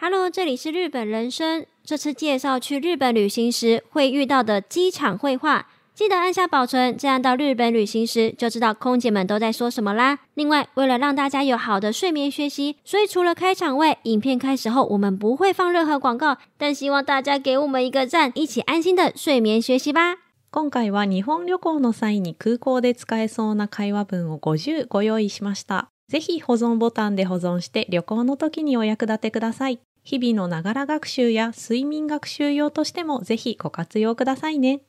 Hello，这里是日本人生。这次介绍去日本旅行时会遇到的机场绘画，记得按下保存，这样到日本旅行时就知道空姐们都在说什么啦。另外，为了让大家有好的睡眠学习，所以除了开场外，影片开始后我们不会放任何广告，但希望大家给我们一个赞，一起安心的睡眠学习吧。今回は日本旅行の際に空港で使えそうな会話文を50ご用意しました。ぜひ保存ボタンで保存して旅行の時にお役立てください。 日々のながら学習や睡眠学習用としてもぜひご活用くださいね。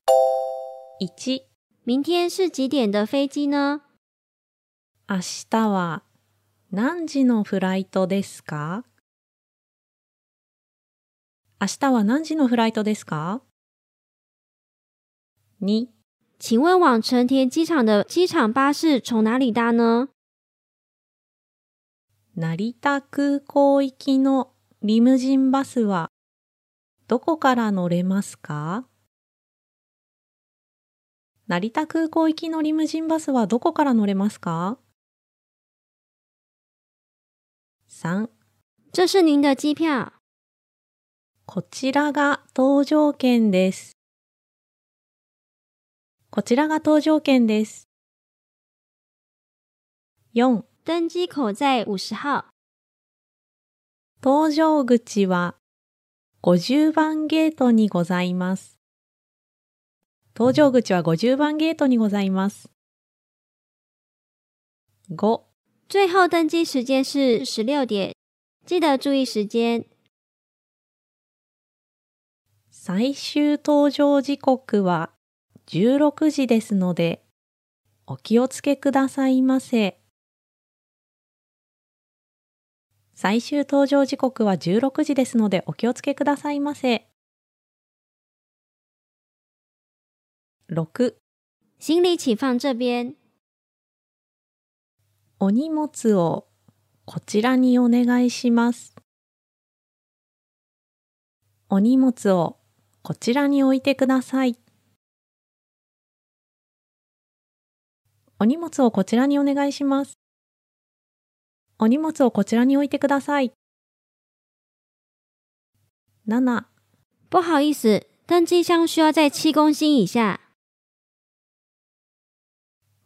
1、明天是几点的飞机呢？明日は何時のフライトですか？明日は何時のフライトですか ?2、请问往成田机场的机场巴士从哪里搭呢？成田空港行きのリムジンバスはどこから乗れますか？成田空港行きのリムジンバスはどこから乗れますか ?3 这是您的机票。こちらが搭乗券です。こちらが搭乗券です。4登機口在五十号。搭乗口は50番ゲートにございます。搭乗口は50番ゲートにございます。5. 最後登機時間是十六点。記得注意時間。最終搭乗時刻は16時ですので、お気をつけくださいませ。最終登場時刻は16時ですのでお気をつけくださいませ。6行李请放这边。お荷物をこちらにお願いします。お荷物をこちらに置いてください。お荷物をこちらにお願いします。お荷物をこちらに置いてください。7不好意思，登机箱需要在七公斤以下。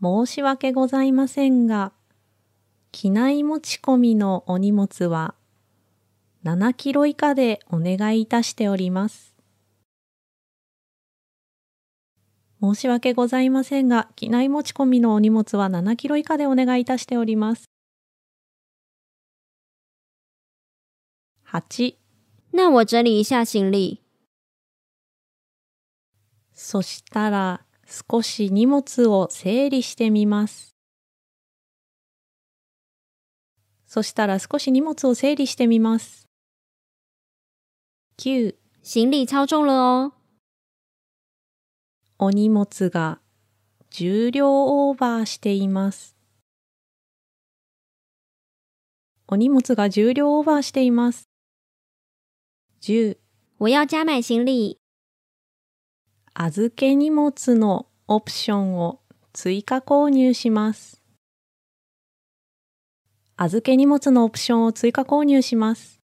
申し訳ございませんが、機内持ち込みのお荷物は7キロ以下でお願いいたしております。申し訳ございませんが、機内持ち込みのお荷物は7キロ以下でお願いいたしております。8那我整理一下行李。そしたら少し荷物を整理してみます。そしたら少し荷物を整理してみます。9行李超重了哦。お荷物が重量オーバーしています。お荷物が重量オーバーしています。10我要加买行李。預け荷物のオプションを追加購入します。預け荷物のオプションを追加購入します。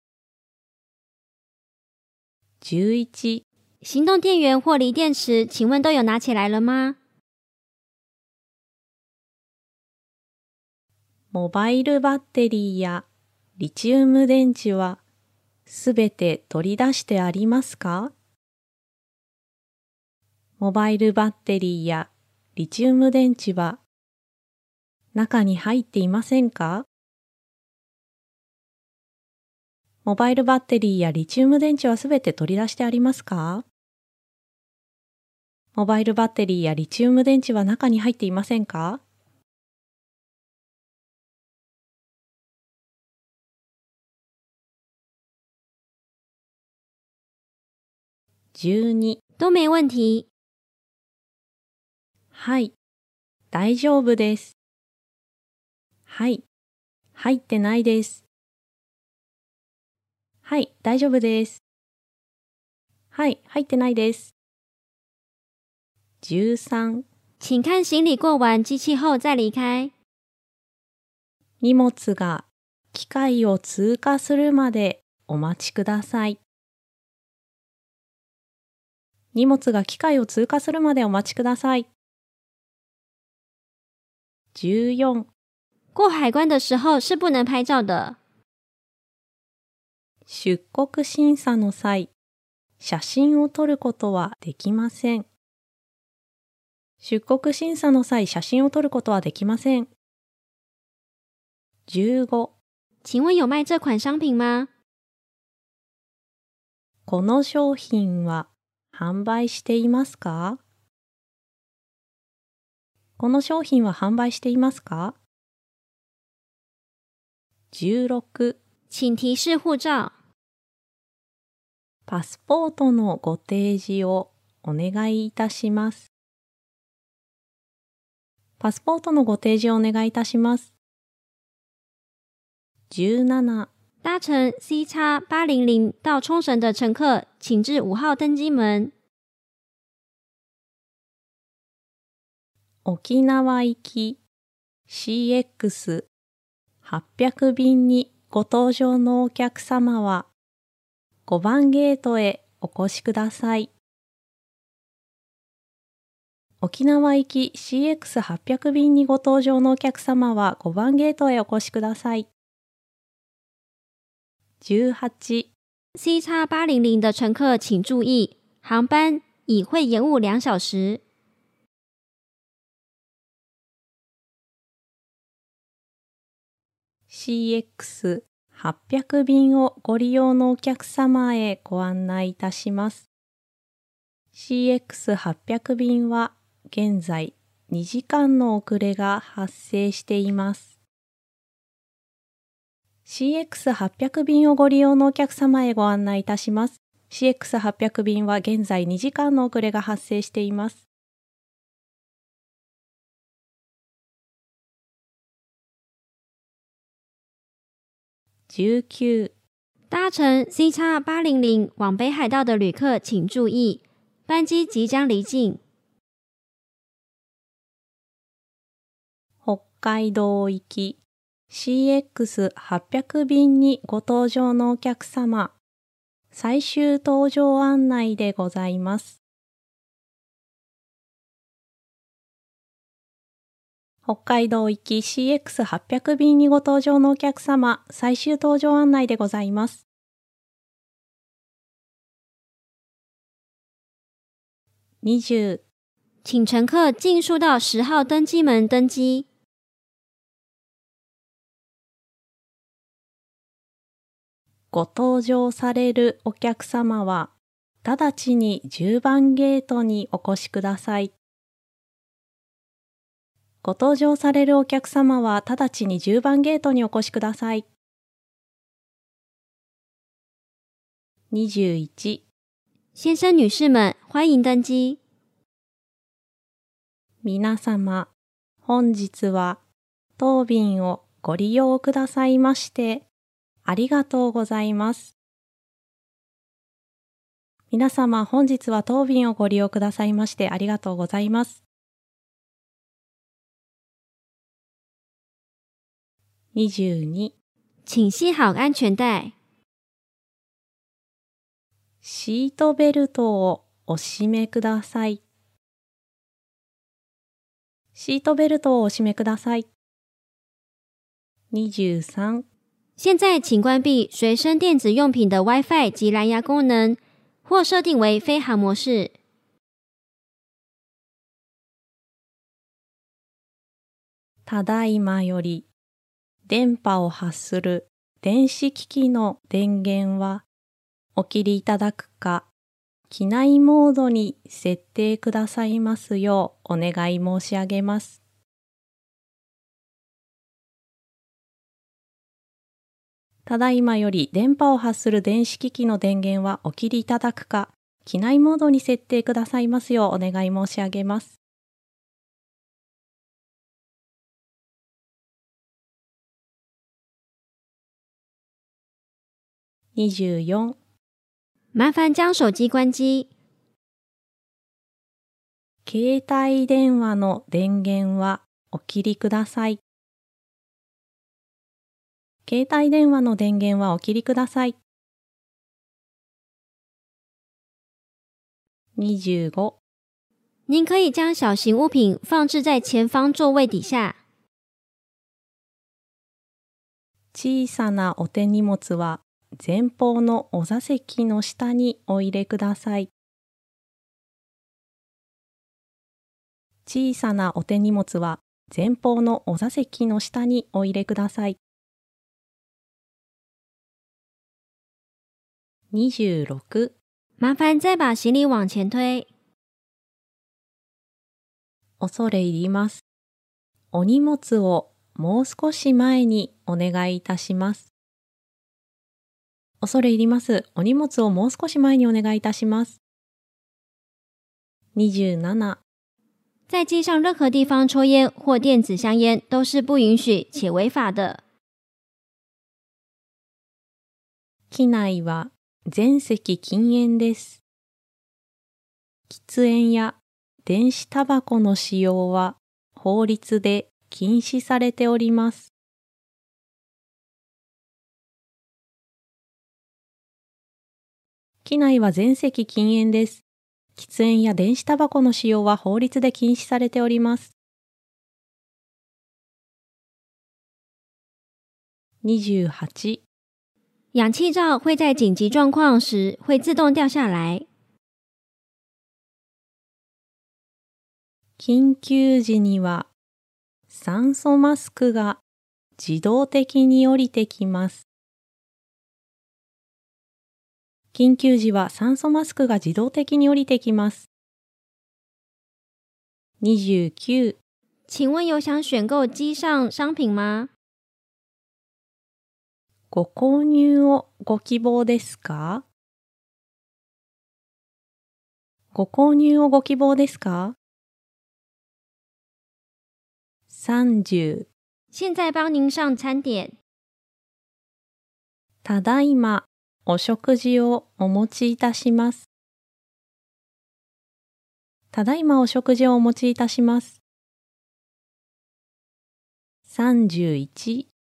11行動電源或锂電池，請問都有拿起來了嗎？モバイルバッテリーやリチウム電池はすべて取り出してありますか？モバイルバッテリーやリチウム電池は中に入っていませんか？モバイルバッテリーやリチウム電池はすべて取り出してありますか？モバイルバッテリーやリチウム電池は中に入っていませんか？12都没问题。はい、大丈夫です。はい、入ってないです。はい、大丈夫です。はい、入ってないです。13请看行李过完机器后再离开。荷物が機械を通過するまでお待ちください。荷物が機械を通過するまでお待ちください。14过海关的时候是不能拍照的。出国審査の際、写真を撮ることはできません。出国審査の際、写真を撮ることはできません。15请问有卖这款商品吗？この商品は販売していますか？この商品は販売していますか ?16 请提示护照。パスポートのご提示をお願いいたします。パスポートのご提示をお願いいたします。17搭乘 C 叉八零零到冲绳的乘客，请至五号登机门。沖縄行き CX800 便にご搭乗のお客様は5番ゲートへお越しください。沖縄行き CX800 便にご搭乗のお客様は5番ゲートへお越しください。18 C 叉八零零的乘客请注意，航班已会延误两小时。CX800 便をご利用のお客様へご案内いたします。CX800 便は現在2時間の遅れが発生しています。CX800 便をご利用のお客様へご案内いたします。CX800 便は現在2時間の遅れが発生しています。19搭乘 C 叉八零零往北海道的旅客请注意，班机即将离境。北海道行き CX800 便にご搭乗のお客様、最終搭乗案内でございます。北海道行き CX800 便にご搭乗のお客様、最終搭乗案内でございます。20请乘客尽速到十号登机门登机。ご搭乗されるお客様は、直ちに10番ゲートにお越しください。ご搭乗されるお客様は、直ちに10番ゲートにお越しください。21先生、女士们，欢迎登机。皆様、本日は当便をご利用くださいまして、ありがとうございます。皆様、本日は当便をご利用くださいまして、ありがとうございます。22请系好安全带。シートベルトをお締めください。シートベルトをお締めください。23现在请关闭随身电子用品的 WiFi 及蓝牙功能，或设定为飞行模式。ただいまより電波を発する電子機器の電源はお切りいただくか、機内モードに設定くださいますようお願い申し上げます。ただいまより電波を発する電子機器の電源はお切りいただくか、機内モードに設定くださいますようお願い申し上げます。24麻烦将手机关机。携帯電話の電源はお切りください。携帯電話の電源はお切りください。25您可以将小型物品放置在前方座位底下。小さなお手荷物は前方のお座席の下にお入れください。小さなお手荷物は前方のお座席の下にお入れください。26麻烦再把行李往前推。恐れ入ります。お荷物をもう少し前にお願いいたします。恐れ入ります。お荷物をもう少し前にお願いいたします。27在机上任何地方抽烟或电子香烟都是不允许且违法的。機内は全席禁煙です。喫煙や電子タバコの使用は法律で禁止されております。機内は全席禁煙です。喫煙や電子タバコの使用は法律で禁止されております。28氧气罩会在紧急状况时会自动掉下来。緊急時には酸素マスクが自動的に降りてきます。緊急時は酸素マスクが自動的に降りてきます。29请问有想选购机上商品吗？ご購入をご希望ですか？ご購入をご希望ですか ?30 现在帮您上餐点。ただいまお食事をお持ちいたします。ただいまお食事をお持ちいたします。31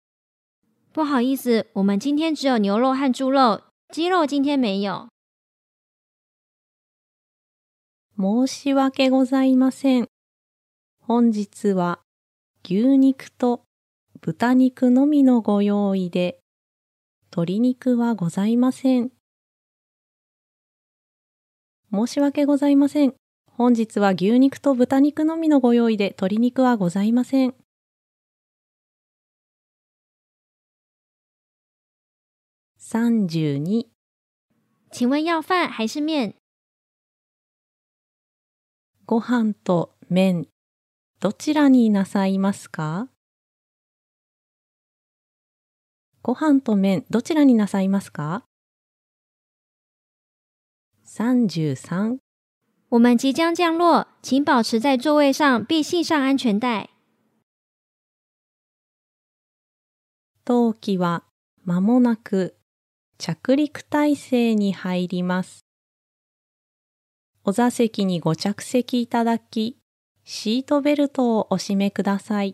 不好意思，我们今天只有牛肉和猪肉，鸡肉今天没有。申し訳ございません。本日は牛肉と豚肉のみのご用意で、鶏肉はございません。申し訳ございません。本日は牛肉と豚肉のみのご用意で、鶏肉はございません。32请问要饭还是面？ご飯と麺、どちらになさいますか？ご飯と麺、どちらになさいますか ?33 我们即将降落，请保持在座位上，并系上安全带。当機は間もなく着陸態勢に入ります。お座席にご着席いただき、シートベルトをお締めください。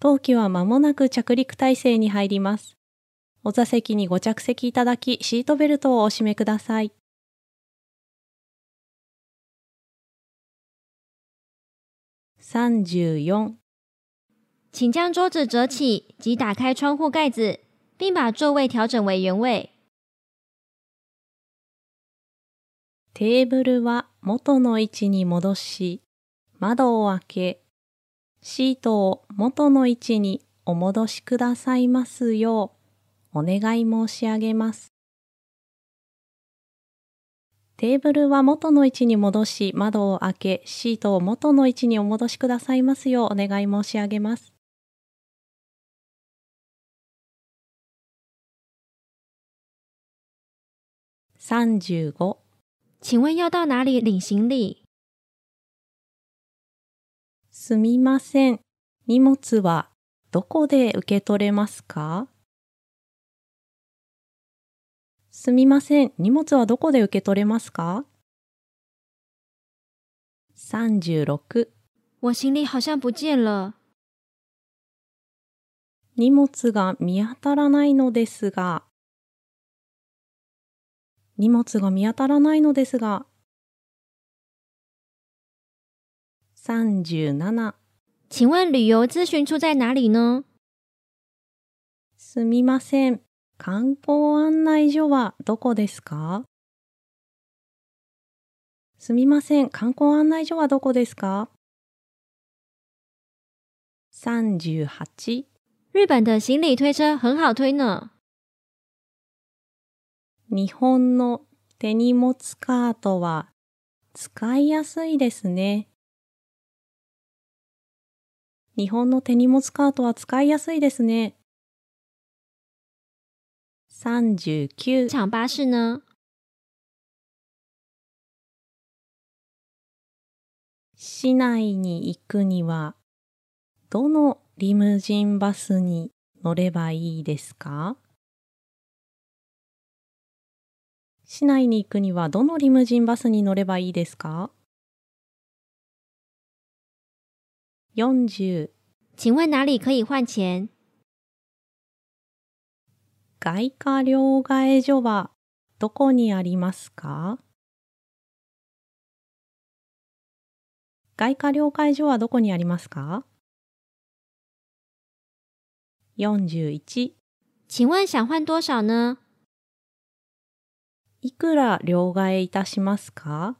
当機は間もなく着陸態勢に入ります。お座席にご着席いただき、シートベルトをお締めください。34请将桌子折起及打开窗户盖子，并把座位调整为原位。テーブルは元の位置に戻し、窓を開け、シートを元の位置にお戻しくださいますようお願い申し上げます。テーブルは元の位置に戻し、窓を開け、シートを元の位置にお戻しくださいますようお願い申し上げます。35请问要到哪里领行李？すみません。荷物はどこで受け取れますか？すみません。荷物はどこで受け取れますか ?36。我行李好像不见了。荷物が見当たらないのですが。荷物が見当たらないのですが。37请问旅游咨询处在哪里呢？すみません。観光案内所はどこですか？すみません。観光案内所はどこですか ?38 日本的行李推车很好推呢。日本の手荷物カートは使いやすいですね。日本の手荷物カートは使いやすいですね。39场巴士呢？市内に行くにはどのリムジンバスに乗ればいいですか？市内に行くにはどのリムジンバスに乗ればいいですか ?40 请问哪里可以换钱？外貨両替所はどこにありますか？外貨両替所はどこにありますか ?41 请问想换多少呢？いくら両替いたしますか？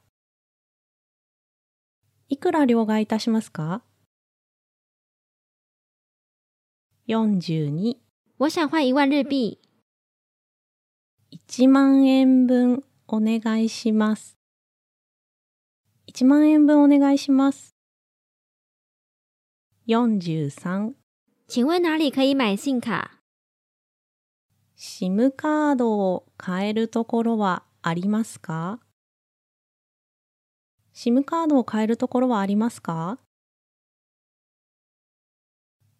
いくら両替いたしますか ?42 我想换一万日币。1万円分お願いします。1万円分お願いします。43请问哪里可以买信卡？SIM カードを買えるところはありますか ?SIM カードを買えるところはありますか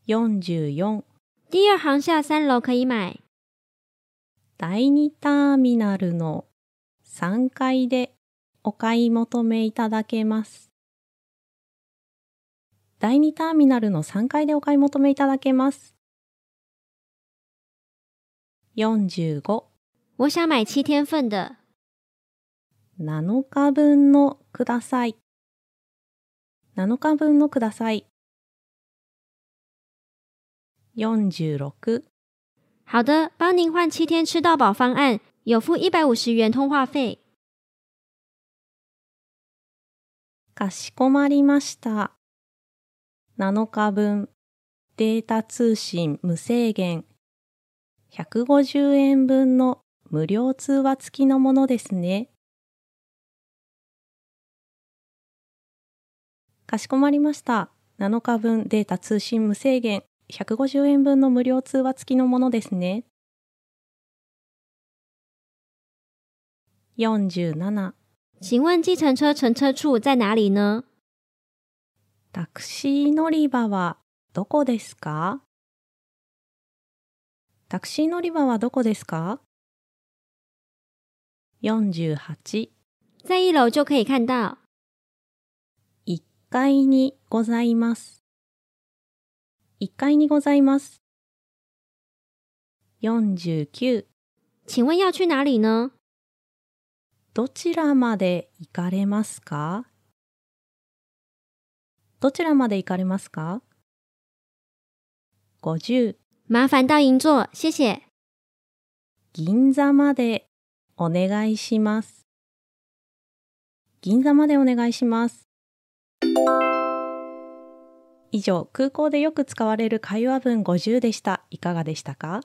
?44 第二航下三楼可以买。第2ターミナルの3階でお買い求めいただけます。第2ターミナルの3階でお買い求めいただけます。45我想买七天份的。7日分のください。7日分のください。46好的，帮您换七天吃到饱方案，有付一百五十元通话费。かしこまりました。7日分データ通信無制限150円分の無料通話付きのものですね。かしこまりました。7日分データ通信無制限150円分の無料通話付きのものですね。47请问计程车乘车处在哪里呢？タクシー乗り場はどこですか？タクシー乗り場はどこですか ?48 在一楼就可以看到。1階にございます。1階にございます。49请问要去哪里呢？どちらまで行かれますか？どちらまで行かれますか ?50 麻烦到银座，谢谢。銀座までお願いします。銀座までお願いします。以上、空港でよく使われる会話文50でした。いかがでしたか？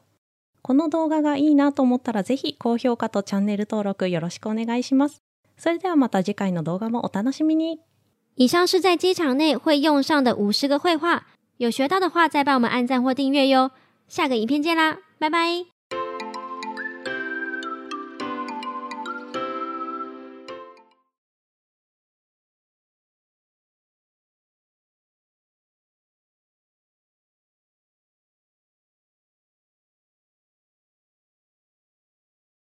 この動画がいいなと思ったらぜひ高評価とチャンネル登録よろしくお願いします。それではまた次回の動画もお楽しみに。以上是在机场内会用上的五十个绘画，有学到的话再帮我们按赞或订阅哟。下个影片见啦，拜拜。